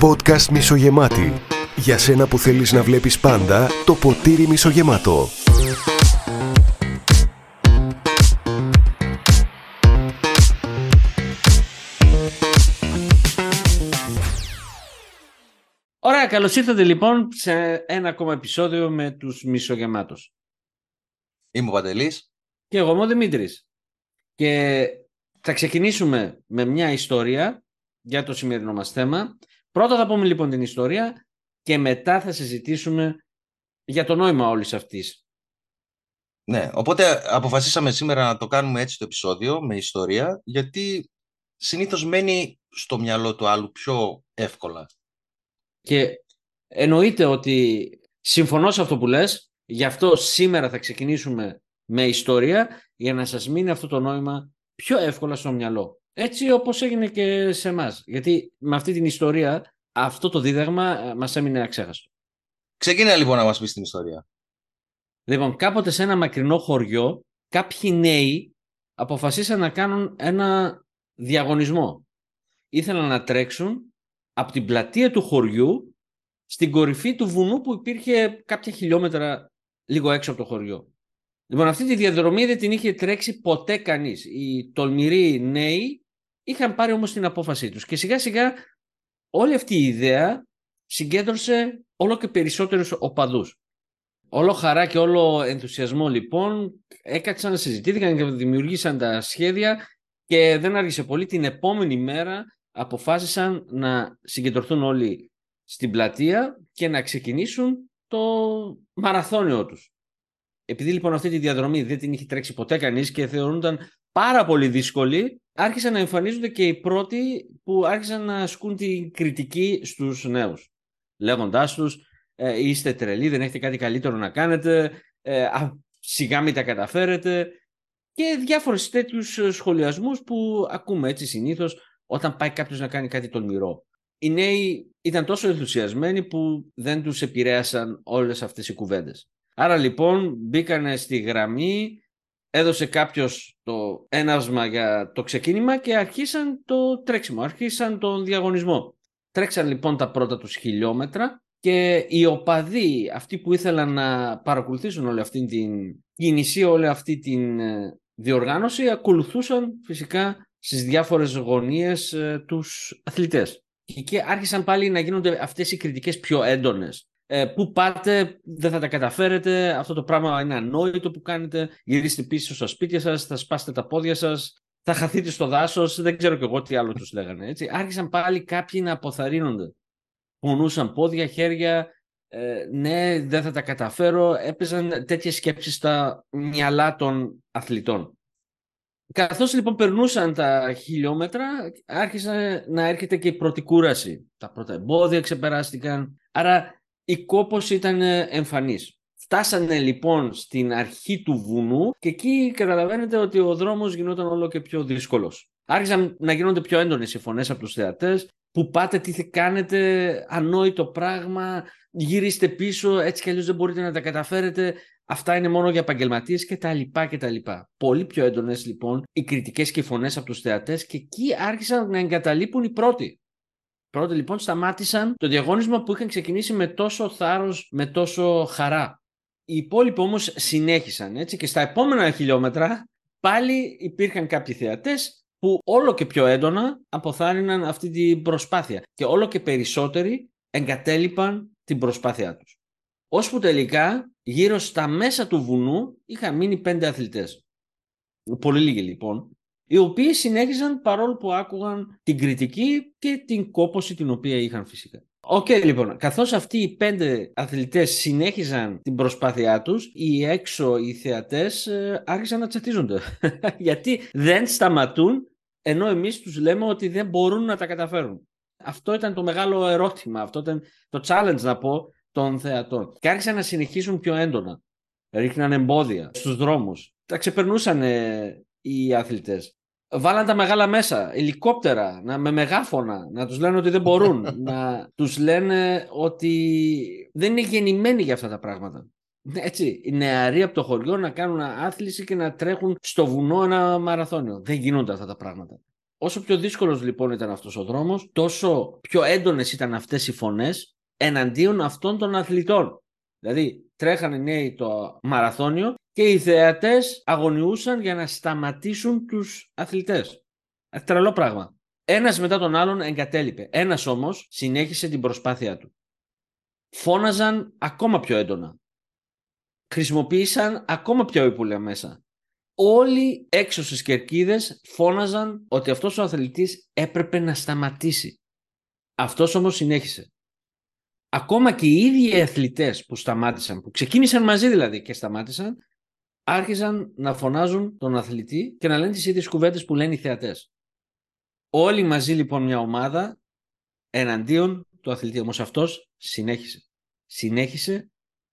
Podcast μισογεμάτη. Για σένα που θέλεις να βλέπεις πάντα το ποτήρι μισογεμάτο. Ωραία, καλώς ήρθατε λοιπόν σε ένα ακόμα επεισόδιο με τους μισογεμάτους. Είμαι ο Παντελής. Και εγώ είμαι ο Δημήτρης. Και θα ξεκινήσουμε με μια ιστορία για το σημερινό μας θέμα. Πρώτα θα πούμε λοιπόν την ιστορία και μετά θα συζητήσουμε για το νόημα όλης αυτής. Ναι, οπότε αποφασίσαμε σήμερα να το κάνουμε έτσι το επεισόδιο με ιστορία, γιατί συνήθως μένει στο μυαλό του άλλου πιο εύκολα. Και εννοείται ότι συμφωνώ σε αυτό που λες, γι' αυτό σήμερα θα ξεκινήσουμε με ιστορία για να σας μείνει αυτό το νόημα πιο εύκολα στο μυαλό. Έτσι όπως έγινε και σε εμάς. Γιατί με αυτή την ιστορία αυτό το δίδαγμα ε, μας έμεινε αξέχαστο. Ξεκίνα λοιπόν να μας πεις την ιστορία. Λοιπόν, κάποτε σε ένα μακρινό χωριό κάποιοι νέοι αποφασίσαν να κάνουν ένα διαγωνισμό. Ήθελαν να τρέξουν από την πλατεία του χωριού στην κορυφή του βουνού που υπήρχε κάποια χιλιόμετρα λίγο έξω από το χωριό. Λοιπόν, αυτή τη διαδρομή δεν την είχε τρέξει ποτέ κανείς. Οι τολμηροί νέοι είχαν πάρει όμως την απόφασή τους και σιγά σιγά όλη αυτή η ιδέα συγκέντρωσε όλο και περισσότερους οπαδούς. Όλο χαρά και όλο ενθουσιασμό λοιπόν έκατσαν, συζητήθηκαν και δημιουργήσαν τα σχέδια και δεν άργησε πολύ την επόμενη μέρα αποφάσισαν να συγκεντρωθούν όλοι στην πλατεία και να ξεκινήσουν το μαραθώνιο τους. Επειδή λοιπόν αυτή τη διαδρομή δεν την είχε τρέξει ποτέ κανείς και θεωρούνταν πάρα πολύ δύσκολη, άρχισαν να εμφανίζονται και οι πρώτοι που άρχισαν να ασκούν την κριτική στους νέους. Λέγοντάς τους, ε, είστε τρελοί, δεν έχετε κάτι καλύτερο να κάνετε, ε, σιγά μην τα καταφέρετε και διάφορες τέτοιους σχολιασμούς που ακούμε έτσι συνήθως όταν πάει κάποιος να κάνει κάτι τολμηρό. Οι νέοι ήταν τόσο ενθουσιασμένοι που δεν τους επηρέασαν όλες αυτές οι κουβέντες. Άρα λοιπόν μπήκανε στη γραμμή, έδωσε κάποιος το έναυσμα για το ξεκίνημα και αρχίσαν το τρέξιμο, αρχίσαν τον διαγωνισμό. Τρέξαν λοιπόν τα πρώτα τους χιλιόμετρα και οι οπαδοί, αυτοί που ήθελαν να παρακολουθήσουν όλη αυτή την κίνηση, όλη αυτή την ε, διοργάνωση, ακολουθούσαν φυσικά στις διάφορες γωνίες ε, τους αθλητές. Και εκεί άρχισαν πάλι να γίνονται αυτές οι κριτικές πιο έντονες ε, πού πάτε, δεν θα τα καταφέρετε, αυτό το πράγμα είναι ανόητο που κάνετε, γυρίστε πίσω στα σπίτια σας, θα σπάσετε τα πόδια σας, θα χαθείτε στο δάσος, δεν ξέρω κι εγώ τι άλλο τους λέγανε. Έτσι. Άρχισαν πάλι κάποιοι να αποθαρρύνονται. Πονούσαν πόδια, χέρια, ε, ναι, δεν θα τα καταφέρω. Έπαιζαν τέτοιες σκέψεις στα μυαλά των αθλητών. Καθώς λοιπόν περνούσαν τα χιλιόμετρα, άρχισε να έρχεται και η πρώτη κούραση. Τα πρώτα εμπόδια ξεπεράστηκαν. Άρα η κόπος ήταν ε, εμφανής. Φτάσανε λοιπόν στην αρχή του βουνού και εκεί καταλαβαίνετε ότι ο δρόμος γινόταν όλο και πιο δύσκολος. Άρχισαν να γίνονται πιο έντονες οι φωνές από τους θεατές. Που πάτε, τι θα κάνετε, ανόητο πράγμα, γυρίστε πίσω, έτσι κι αλλιώς δεν μπορείτε να τα καταφέρετε. Αυτά είναι μόνο για επαγγελματίες και τα λοιπά και τα λοιπά. Πολύ πιο έντονες λοιπόν οι κριτικές και οι φωνές από τους θεατές και εκεί άρχισαν να εγκαταλείπουν οι πρώτοι. Πρώτα λοιπόν σταμάτησαν το διαγώνισμα που είχαν ξεκινήσει με τόσο θάρρος, με τόσο χαρά. Οι υπόλοιποι όμως συνέχισαν έτσι και στα επόμενα χιλιόμετρα πάλι υπήρχαν κάποιοι θεατές που όλο και πιο έντονα αποθάρρυναν αυτή την προσπάθεια και όλο και περισσότεροι εγκατέλειπαν την προσπάθειά τους. Ώσπου τελικά γύρω στα μέσα του βουνού είχαν μείνει πέντε αθλητές. Πολύ λίγοι λοιπόν οι οποίοι συνέχιζαν παρόλο που άκουγαν την κριτική και την κόπωση την οποία είχαν φυσικά. OK, okay, λοιπόν, καθώς αυτοί οι πέντε αθλητές συνέχιζαν την προσπάθειά τους, οι έξω οι θεατές ε, άρχισαν να τσατίζονται. Γιατί δεν σταματούν, ενώ εμείς τους λέμε ότι δεν μπορούν να τα καταφέρουν. Αυτό ήταν το μεγάλο ερώτημα, αυτό ήταν το challenge να πω των θεατών. Και άρχισαν να συνεχίσουν πιο έντονα. Ρίχναν εμπόδια στους δρόμους. Τα ξεπερνούσαν οι αθλητές βάλαν τα μεγάλα μέσα, ελικόπτερα, να, με μεγάφωνα, να τους λένε ότι δεν μπορούν, να τους λένε ότι δεν είναι γεννημένοι για αυτά τα πράγματα. Έτσι, οι νεαροί από το χωριό να κάνουν άθληση και να τρέχουν στο βουνό ένα μαραθώνιο. Δεν γίνονται αυτά τα πράγματα. Όσο πιο δύσκολος λοιπόν ήταν αυτός ο δρόμος, τόσο πιο έντονες ήταν αυτές οι φωνές εναντίον αυτών των αθλητών. Δηλαδή τρέχανε νέοι το μαραθώνιο και οι θεατές αγωνιούσαν για να σταματήσουν τους αθλητές. Τρελό πράγμα. Ένας μετά τον άλλον εγκατέλειπε. Ένας όμως συνέχισε την προσπάθειά του. Φώναζαν ακόμα πιο έντονα. Χρησιμοποίησαν ακόμα πιο υπουλία μέσα. Όλοι έξω στις κερκίδες φώναζαν ότι αυτός ο αθλητής έπρεπε να σταματήσει. Αυτός όμως συνέχισε. Ακόμα και οι ίδιοι αθλητές που σταμάτησαν, που ξεκίνησαν μαζί δηλαδή και σταμάτησαν, άρχισαν να φωνάζουν τον αθλητή και να λένε τις ίδιες κουβέντες που λένε οι θεατές. Όλοι μαζί λοιπόν μια ομάδα εναντίον του αθλητή. Όμως αυτός συνέχισε. Συνέχισε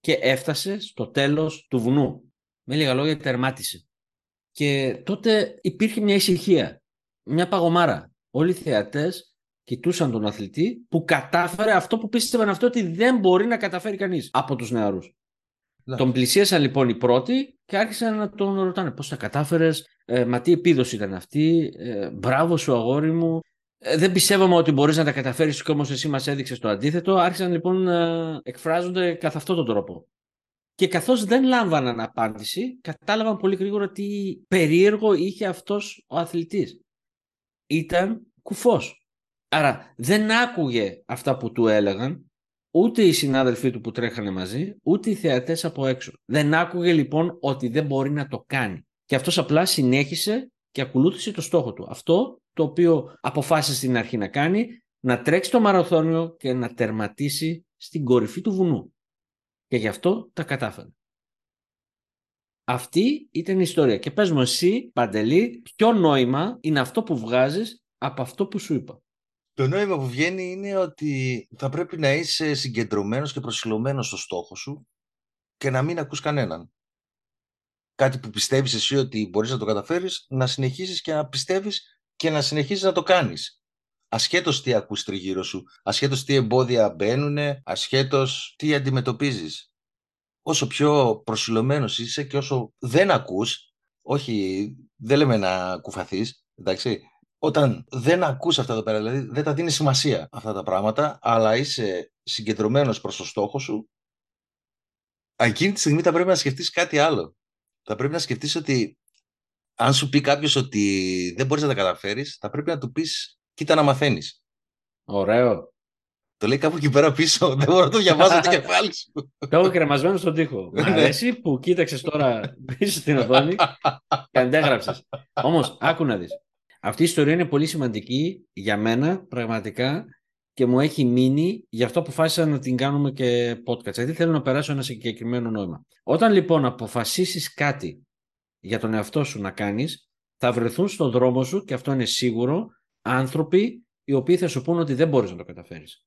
και έφτασε στο τέλος του βουνού. Με λίγα λόγια τερμάτισε. Και τότε υπήρχε μια ησυχία, μια παγωμάρα. Όλοι οι θεατές κοιτούσαν τον αθλητή που κατάφερε αυτό που πίστευαν αυτό ότι δεν μπορεί να καταφέρει κανείς από τους νεαρούς. Τον πλησίασαν λοιπόν οι πρώτοι και άρχισαν να τον ρωτάνε πώς τα κατάφερες, ε, μα τι επίδοση ήταν αυτή, ε, μπράβο σου αγόρι μου, ε, δεν πιστεύαμε ότι μπορείς να τα καταφέρεις και όμως εσύ μας έδειξες το αντίθετο. Άρχισαν λοιπόν να εκφράζονται καθ' αυτόν τον τρόπο. Και καθώς δεν λάμβαναν απάντηση, κατάλαβαν πολύ γρήγορα τι περίεργο είχε αυτός ο αθλητής. Ήταν κουφός. Άρα δεν άκουγε αυτά που του έλεγαν, ούτε οι συνάδελφοί του που τρέχανε μαζί, ούτε οι θεατές από έξω. Δεν άκουγε λοιπόν ότι δεν μπορεί να το κάνει. Και αυτός απλά συνέχισε και ακολούθησε το στόχο του. Αυτό το οποίο αποφάσισε στην αρχή να κάνει, να τρέξει το μαραθώνιο και να τερματίσει στην κορυφή του βουνού. Και γι' αυτό τα κατάφερε. Αυτή ήταν η ιστορία. Και πες μου εσύ, Παντελή, ποιο νόημα είναι αυτό που βγάζεις από αυτό που σου είπα; Το νόημα που βγαίνει είναι ότι θα πρέπει να είσαι συγκεντρωμένος και προσιλωμένος στο στόχο σου και να μην ακούς κανέναν. Κάτι που πιστεύεις εσύ ότι μπορείς να το καταφέρεις, να συνεχίσεις και να πιστεύεις και να συνεχίσεις να το κάνεις. Ασχέτως τι ακούς τριγύρω σου, ασχέτως τι εμπόδια μπαίνουν, ασχέτως τι αντιμετωπίζεις. Όσο πιο προσιλωμένος είσαι και όσο δεν ακούς, όχι δεν λέμε να κουφαθείς, εντάξει, όταν δεν ακούς αυτά τα πέρα, δηλαδή δεν τα δίνεις σημασία αυτά τα πράγματα, αλλά είσαι συγκεντρωμένος προς το στόχο σου, εκείνη τη στιγμή θα πρέπει να σκεφτείς κάτι άλλο. Θα πρέπει να σκεφτείς ότι αν σου πει κάποιος ότι δεν μπορείς να τα καταφέρεις, θα πρέπει να του πεις κοίτα να μαθαίνεις. Ωραίο. Το λέει κάπου εκεί πέρα πίσω. Δεν μπορώ να το διαβάσω το κεφάλι σου. Το έχω κρεμασμένο στον τοίχο. Μ' αρέσει που κοίταξες τώρα πίσω στην οθόνη και αντέγραψες. Όμως, άκου να δεις. Αυτή η ιστορία είναι πολύ σημαντική για μένα, πραγματικά, και μου έχει μείνει, γι' αυτό αποφάσισα να την κάνουμε και podcast. Γιατί θέλω να περάσω ένα συγκεκριμένο νόημα. Όταν λοιπόν αποφασίσεις κάτι για τον εαυτό σου να κάνεις, θα βρεθούν στον δρόμο σου, και αυτό είναι σίγουρο, άνθρωποι οι οποίοι θα σου πούν ότι δεν μπορείς να το καταφέρεις.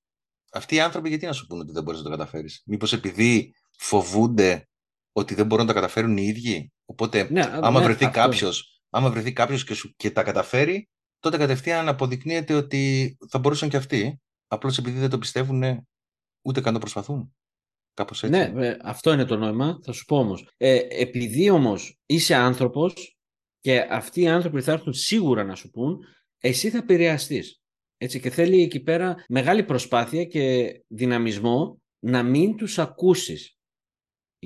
Αυτοί οι άνθρωποι γιατί να σου πούν ότι δεν μπορείς να το καταφέρεις; Μήπως επειδή φοβούνται ότι δεν μπορούν να τα καταφέρουν οι ίδιοι; Οπότε, ναι, άμα ναι, βρεθεί κάποιος άμα βρεθεί κάποιος και, και τα καταφέρει, τότε κατευθείαν αποδεικνύεται ότι θα μπορούσαν και αυτοί. Απλώς επειδή δεν το πιστεύουν, ούτε καν το προσπαθούν. Κάπως έτσι. Ναι, ε, αυτό είναι το νόημα. Θα σου πω όμως. Ε, επειδή όμως είσαι άνθρωπος και αυτοί οι άνθρωποι θα έρθουν σίγουρα να σου πούν, εσύ θα επηρεαστείς. Έτσι, και θέλει εκεί πέρα μεγάλη προσπάθεια και δυναμισμό να μην τους ακούσεις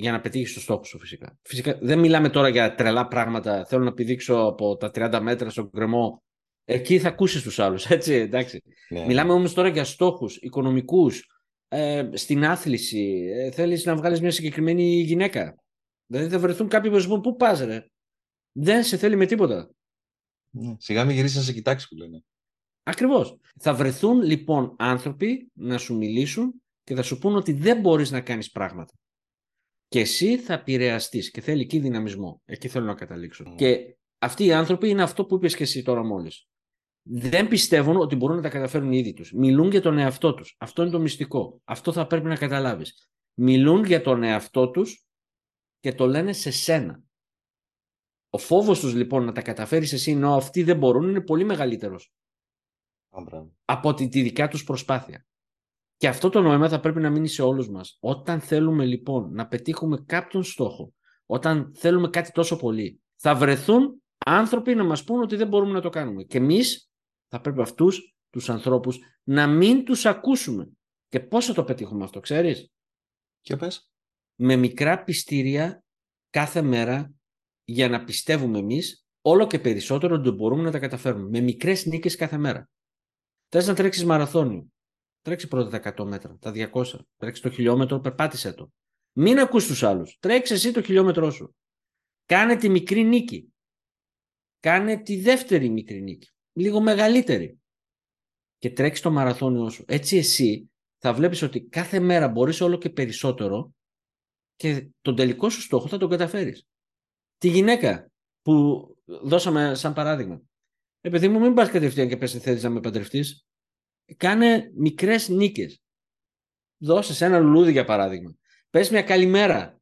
για να πετύχεις το στόχο σου φυσικά. Φυσικά δεν μιλάμε τώρα για τρελά πράγματα. Θέλω να πηδήξω από τα 30 μέτρα στον κρεμό. Εκεί θα ακούσεις τους άλλους. Έτσι, εντάξει. Ναι. Μιλάμε όμως τώρα για στόχους οικονομικούς, ε, στην άθληση. Ε, Θέλεις να βγάλεις μια συγκεκριμένη γυναίκα. Δηλαδή θα βρεθούν κάποιοι που σου πού πας, ρε; Δεν σε θέλει με τίποτα. Ναι. Σιγά μην γυρίσεις να σε κοιτάξει που λένε. Ακριβώς. Θα βρεθούν λοιπόν άνθρωποι να σου μιλήσουν και θα σου πούν ότι δεν μπορείς να κάνεις πράγματα. Και εσύ θα επηρεαστείς και θέλει εκεί δυναμισμό. Εκεί θέλω να καταλήξω. Mm. Και αυτοί οι άνθρωποι είναι αυτό που είπες και εσύ τώρα μόλις. Δεν πιστεύουν ότι μπορούν να τα καταφέρουν οι ίδιοι τους. Μιλούν για τον εαυτό τους. Αυτό είναι το μυστικό. Αυτό θα πρέπει να καταλάβεις. Μιλούν για τον εαυτό τους και το λένε σε σένα. Ο φόβος τους λοιπόν να τα καταφέρεις εσύ ενώ αυτοί δεν μπορούν είναι πολύ μεγαλύτερος από τη, τη δικιά τους προσπάθεια. Και αυτό το νόημα θα πρέπει να μείνει σε όλους μας. Όταν θέλουμε λοιπόν να πετύχουμε κάποιον στόχο, όταν θέλουμε κάτι τόσο πολύ, θα βρεθούν άνθρωποι να μας πούν ότι δεν μπορούμε να το κάνουμε. Και εμείς Θα πρέπει αυτούς τους ανθρώπους να μην τους ακούσουμε. Και πώς θα το πετύχουμε αυτό, ξέρεις; Και πες. Με μικρά πιστήρια κάθε μέρα για να πιστεύουμε εμείς όλο και περισσότερο ότι μπορούμε να τα καταφέρουμε. Με μικρές νίκες κάθε μέρα. Θες να τρέξεις μαραθώνιο. Τρέξει πρώτα τα 100 μέτρα, τα 200. Τρέξει το χιλιόμετρο, περπάτησε το. Μην ακούς τους άλλους. Τρέξει εσύ το χιλιόμετρό σου. Κάνε τη μικρή νίκη. Κάνε τη δεύτερη μικρή νίκη. Λίγο μεγαλύτερη. Και τρέξει το μαραθώνιο σου. Έτσι εσύ θα βλέπεις ότι κάθε μέρα μπορείς όλο και περισσότερο και τον τελικό σου στόχο θα τον καταφέρεις. Τη γυναίκα που δώσαμε σαν παράδειγμα. Επειδή μου μην πας κατευθείαν και πες θέλεις να με παντρευτείς. Κάνε μικρές νίκες. Δώσε ένα λουλούδι για παράδειγμα. Πες μια καλημέρα.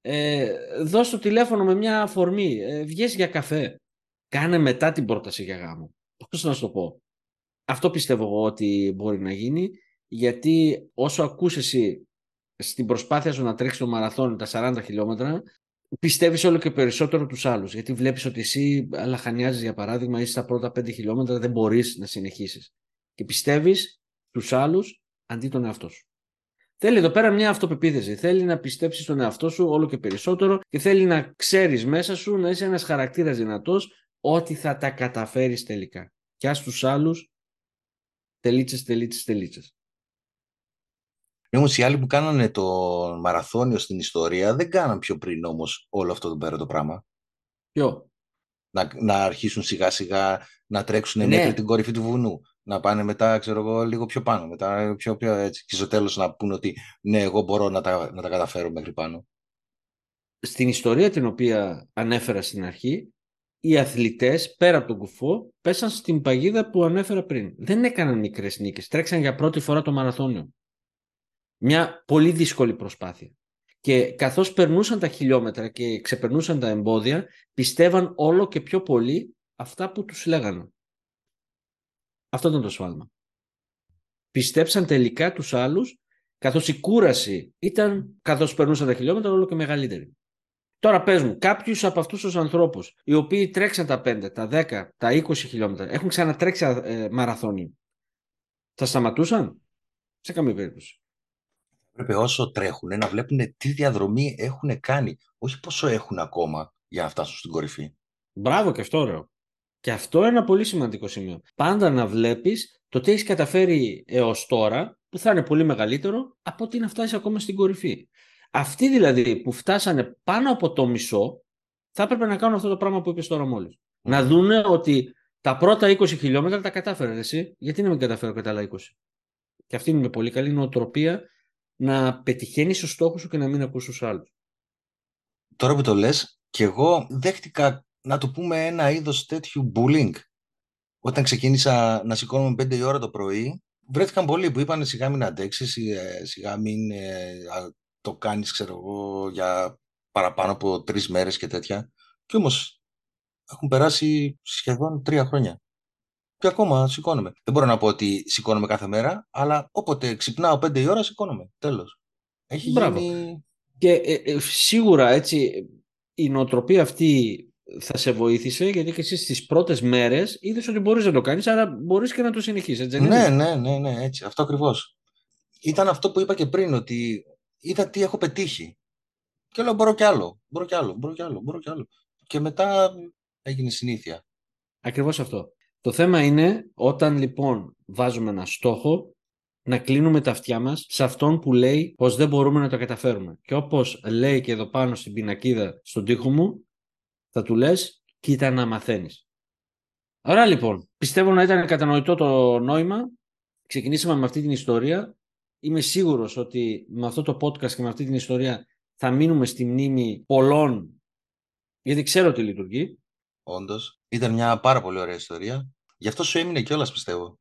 Ε, δώσ' το τηλέφωνο με μια αφορμή. Ε, βγες για καφέ. Κάνε μετά την πρόταση για γάμο. Πώς να σου το πω. Αυτό πιστεύω εγώ ότι μπορεί να γίνει. Γιατί όσο ακούς εσύ στην προσπάθεια σου να τρέξεις το μαραθώνιο τα 40 χιλιόμετρα, πιστεύεις όλο και περισσότερο τους άλλους. Γιατί βλέπεις ότι εσύ λαχανιάζεις για παράδειγμα, είσαι στα πρώτα 5 χιλιόμετρα, δεν μπορείς να συνεχίσεις. Και πιστεύεις τους άλλους αντί τον εαυτό σου. Θέλει εδώ πέρα μια αυτοπεποίθηση. Θέλει να πιστέψεις στον εαυτό σου όλο και περισσότερο και θέλει να ξέρεις μέσα σου να είσαι ένας χαρακτήρας δυνατός ότι θα τα καταφέρεις τελικά. Και ας τους άλλους τελίτσες, τελίτσες, τελίτσες. Όμως οι άλλοι που κάνανε το μαραθώνιο στην ιστορία δεν κάναν πιο πριν όμως όλο αυτό το πέρα το πράγμα. Ποιο; Να, να αρχίσουν σιγά σιγά να τρέξουν Ναι. μέχρι την κορυφή του βουνού. Να πάνε μετά, ξέρω εγώ, λίγο πιο πάνω. Μετά πιο, πιο έτσι. Και στο τέλος να πούνε ότι ναι, εγώ μπορώ να τα, να τα καταφέρω μέχρι πάνω. Στην ιστορία την οποία ανέφερα στην αρχή, οι αθλητές πέρα από τον κουφό πέσαν στην παγίδα που ανέφερα πριν. Δεν έκαναν μικρές νίκες. Τρέξαν για πρώτη φορά το μαραθώνιο. Μια πολύ δύσκολη προσπάθεια. Και καθώς περνούσαν τα χιλιόμετρα και ξεπερνούσαν τα εμπόδια, πιστεύαν όλο και πιο πολύ αυτά που τους λέγανε. Αυτό ήταν το σφάλμα. Πιστέψαν τελικά τους άλλους, καθώς η κούραση ήταν, καθώς περνούσαν τα χιλιόμετρα, όλο και μεγαλύτερη. Τώρα πες μου, κάποιους από αυτούς τους ανθρώπους, οι οποίοι τρέξαν τα 5, τα 10, τα 20 χιλιόμετρα, έχουν ξανατρέξει ε, μαραθώνιο, θα σταματούσαν; Σε καμία περίπτωση. Πρέπει όσο τρέχουν να βλέπουν τι διαδρομή έχουν κάνει. Όχι πόσο έχουν ακόμα για να φτάσουν στην κορυφή. Μπράβο και αυτό ωραίο. Και αυτό είναι ένα πολύ σημαντικό σημείο. Πάντα να βλέπεις το τι έχεις καταφέρει έως τώρα, που θα είναι πολύ μεγαλύτερο, από ότι να φτάσεις ακόμα στην κορυφή. Αυτοί δηλαδή που φτάσανε πάνω από το μισό, θα έπρεπε να κάνουν αυτό το πράγμα που είπες τώρα μόλις. Να δούνε ότι τα πρώτα 20 χιλιόμετρα τα κατάφερες εσύ, γιατί να μην καταφέρω και τα άλλα 20. Και αυτή είναι μια πολύ καλή νοοτροπία να πετυχαίνεις του στόχους σου και να μην ακούς τους άλλους. Τώρα που το λες, και εγώ δέχτηκα να το πούμε ένα είδος τέτοιου bullying. Όταν ξεκίνησα να σηκώνομαι 5 η ώρα το πρωί, βρέθηκαν πολλοί που είπαν σιγά μην αντέξεις, ε, σιγά μην ε, α, το κάνεις, ξέρω εγώ, για παραπάνω από τρεις μέρες και τέτοια. Και όμως έχουν περάσει σχεδόν τρία χρόνια. Και ακόμα σηκώνομαι. Δεν μπορώ να πω ότι σηκώνομαι κάθε μέρα, αλλά όποτε ξυπνάω 5 η ώρα σηκώνομαι. Τέλος. Έχει Μπράβο. γίνει... Και ε, ε, σίγουρα έτσι η νοοτροπία αυτή θα σε βοήθησε γιατί και εσύ στις πρώτες μέρες είδες ότι μπορείς να το κάνεις άρα μπορείς και να το συνεχίσεις. Έτσι, δεν Ναι, είναι; ναι, ναι, ναι, έτσι. Αυτό ακριβώς. Ήταν αυτό που είπα και πριν, ότι είδα τι έχω πετύχει. Και λέω μπορώ κι άλλο, μπορώ κι άλλο, μπορώ κι άλλο, μπορώ κι άλλο. Και μετά έγινε συνήθεια. Ακριβώς αυτό. Το θέμα είναι όταν λοιπόν βάζουμε ένα στόχο να κλείνουμε τα αυτιά μας σε αυτόν που λέει πως δεν μπορούμε να το καταφέρουμε. Και όπως λέει και εδώ πάνω στην πινακίδα στον τοίχο μου, θα του λες κοίτα να μαθαίνεις. Ωραία λοιπόν, πιστεύω να ήταν κατανοητό το νόημα. Ξεκινήσαμε με αυτή την ιστορία. Είμαι σίγουρος ότι με αυτό το podcast και με αυτή την ιστορία θα μείνουμε στη μνήμη πολλών, γιατί ξέρω τι λειτουργεί. Όντως, ήταν μια πάρα πολύ ωραία ιστορία. Γι' αυτό σου έμεινε κιόλας, πιστεύω.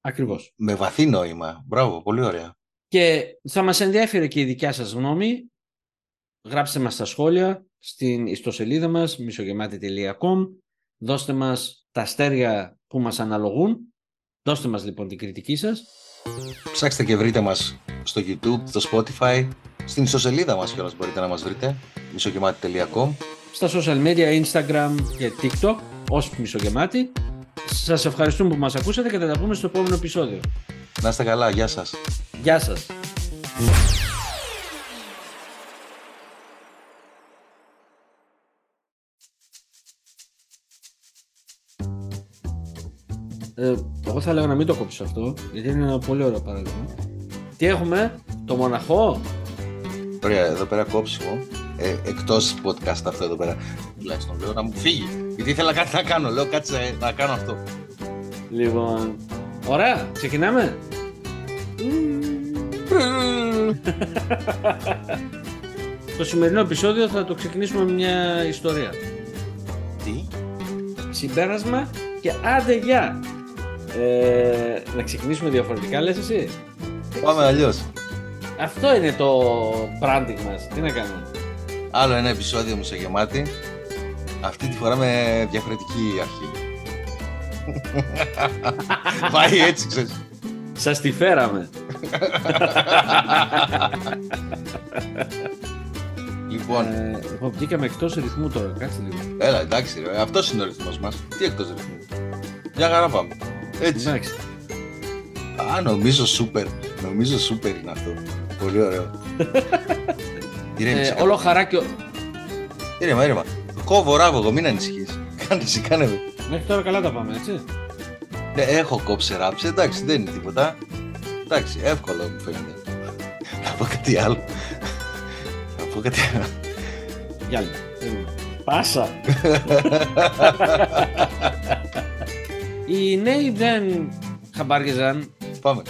Ακριβώς. Με βαθύ νόημα. Μπράβο, πολύ ωραία. Και θα μας ενδιαφέρει και η δικιά σας γνώμη. Γράψτε μας στα σχόλια στην ιστοσελίδα μας μισογεμάτη.com Δώστε μας τα αστέρια που μας αναλογούν. Δώστε μας λοιπόν την κριτική σας. Ψάξτε και βρείτε μας στο YouTube, στο Spotify, στην ιστοσελίδα μας κιόλας μπορείτε να μας βρείτε, μισογεμάτη.com Στα social media, Instagram και TikTok ως μισογεμάτη. Σας ευχαριστούμε που μας ακούσατε και θα τα πούμε στο επόμενο επεισόδιο. Να είστε καλά, γεια σας. Γεια σας. Ε, εγώ θα έλεγα να μην το κόψω αυτό, γιατί είναι ένα πολύ ωραίο παράδειγμα. Τι έχουμε, το μοναχό; Ωραία, εδώ πέρα κόψιμο. Ε, εκτός podcast αυτό εδώ πέρα. Τουλάχιστον λέω να μου φύγει. Γιατί ήθελα κάτι να κάνω. Λέω κάτσε να κάνω αυτό. Λοιπόν, ωραία, ξεκινάμε. Το σημερινό επεισόδιο θα το ξεκινήσουμε με μια ιστορία. Τι; Συμπέρασμα και άντε γεια. Ε, να ξεκινήσουμε διαφορετικά λες εσύ; Πάμε αλλιώς. Αυτό είναι το branding μας. Τι να κάνουμε; Άλλο ένα επεισόδιο μισογεμάτη. Αυτή τη φορά με διαφορετική αρχή. Πάει έτσι, ξέρεις. Σας τη φέραμε. Λοιπόν, Ε, λοιπόν, βγήκαμε εκτός ρυθμού τώρα. Κάτσε λίγο. έλα, εντάξει, ρε. αυτός είναι ο ρυθμός μας. Τι εκτός ρυθμού; Μια χαρά πάμε. Έτσι. Εντάξει. Α, νομίζω σούπερ. Νομίζω σούπερ είναι αυτό. Πολύ ωραίο. Ηρέμησε. Ε, όλο χαρά και... ο- Ήρεμα, ήρεμα. Κόβω ράβω εγώ, μην ανησυχείς. Κάνε εσύ, κάνε με. Μέχρι τώρα καλά τα πάμε, έτσι. Ναι, έχω κόψει ράψει, εντάξει, δεν είναι τίποτα. Εντάξει, εύκολο μου φαίνεται. Να πω κάτι άλλο. Να πω κάτι άλλο. Γεια λίγο. Περίμενε. Πάσα. Οι νέοι δεν χαμπάριζαν Πάμε.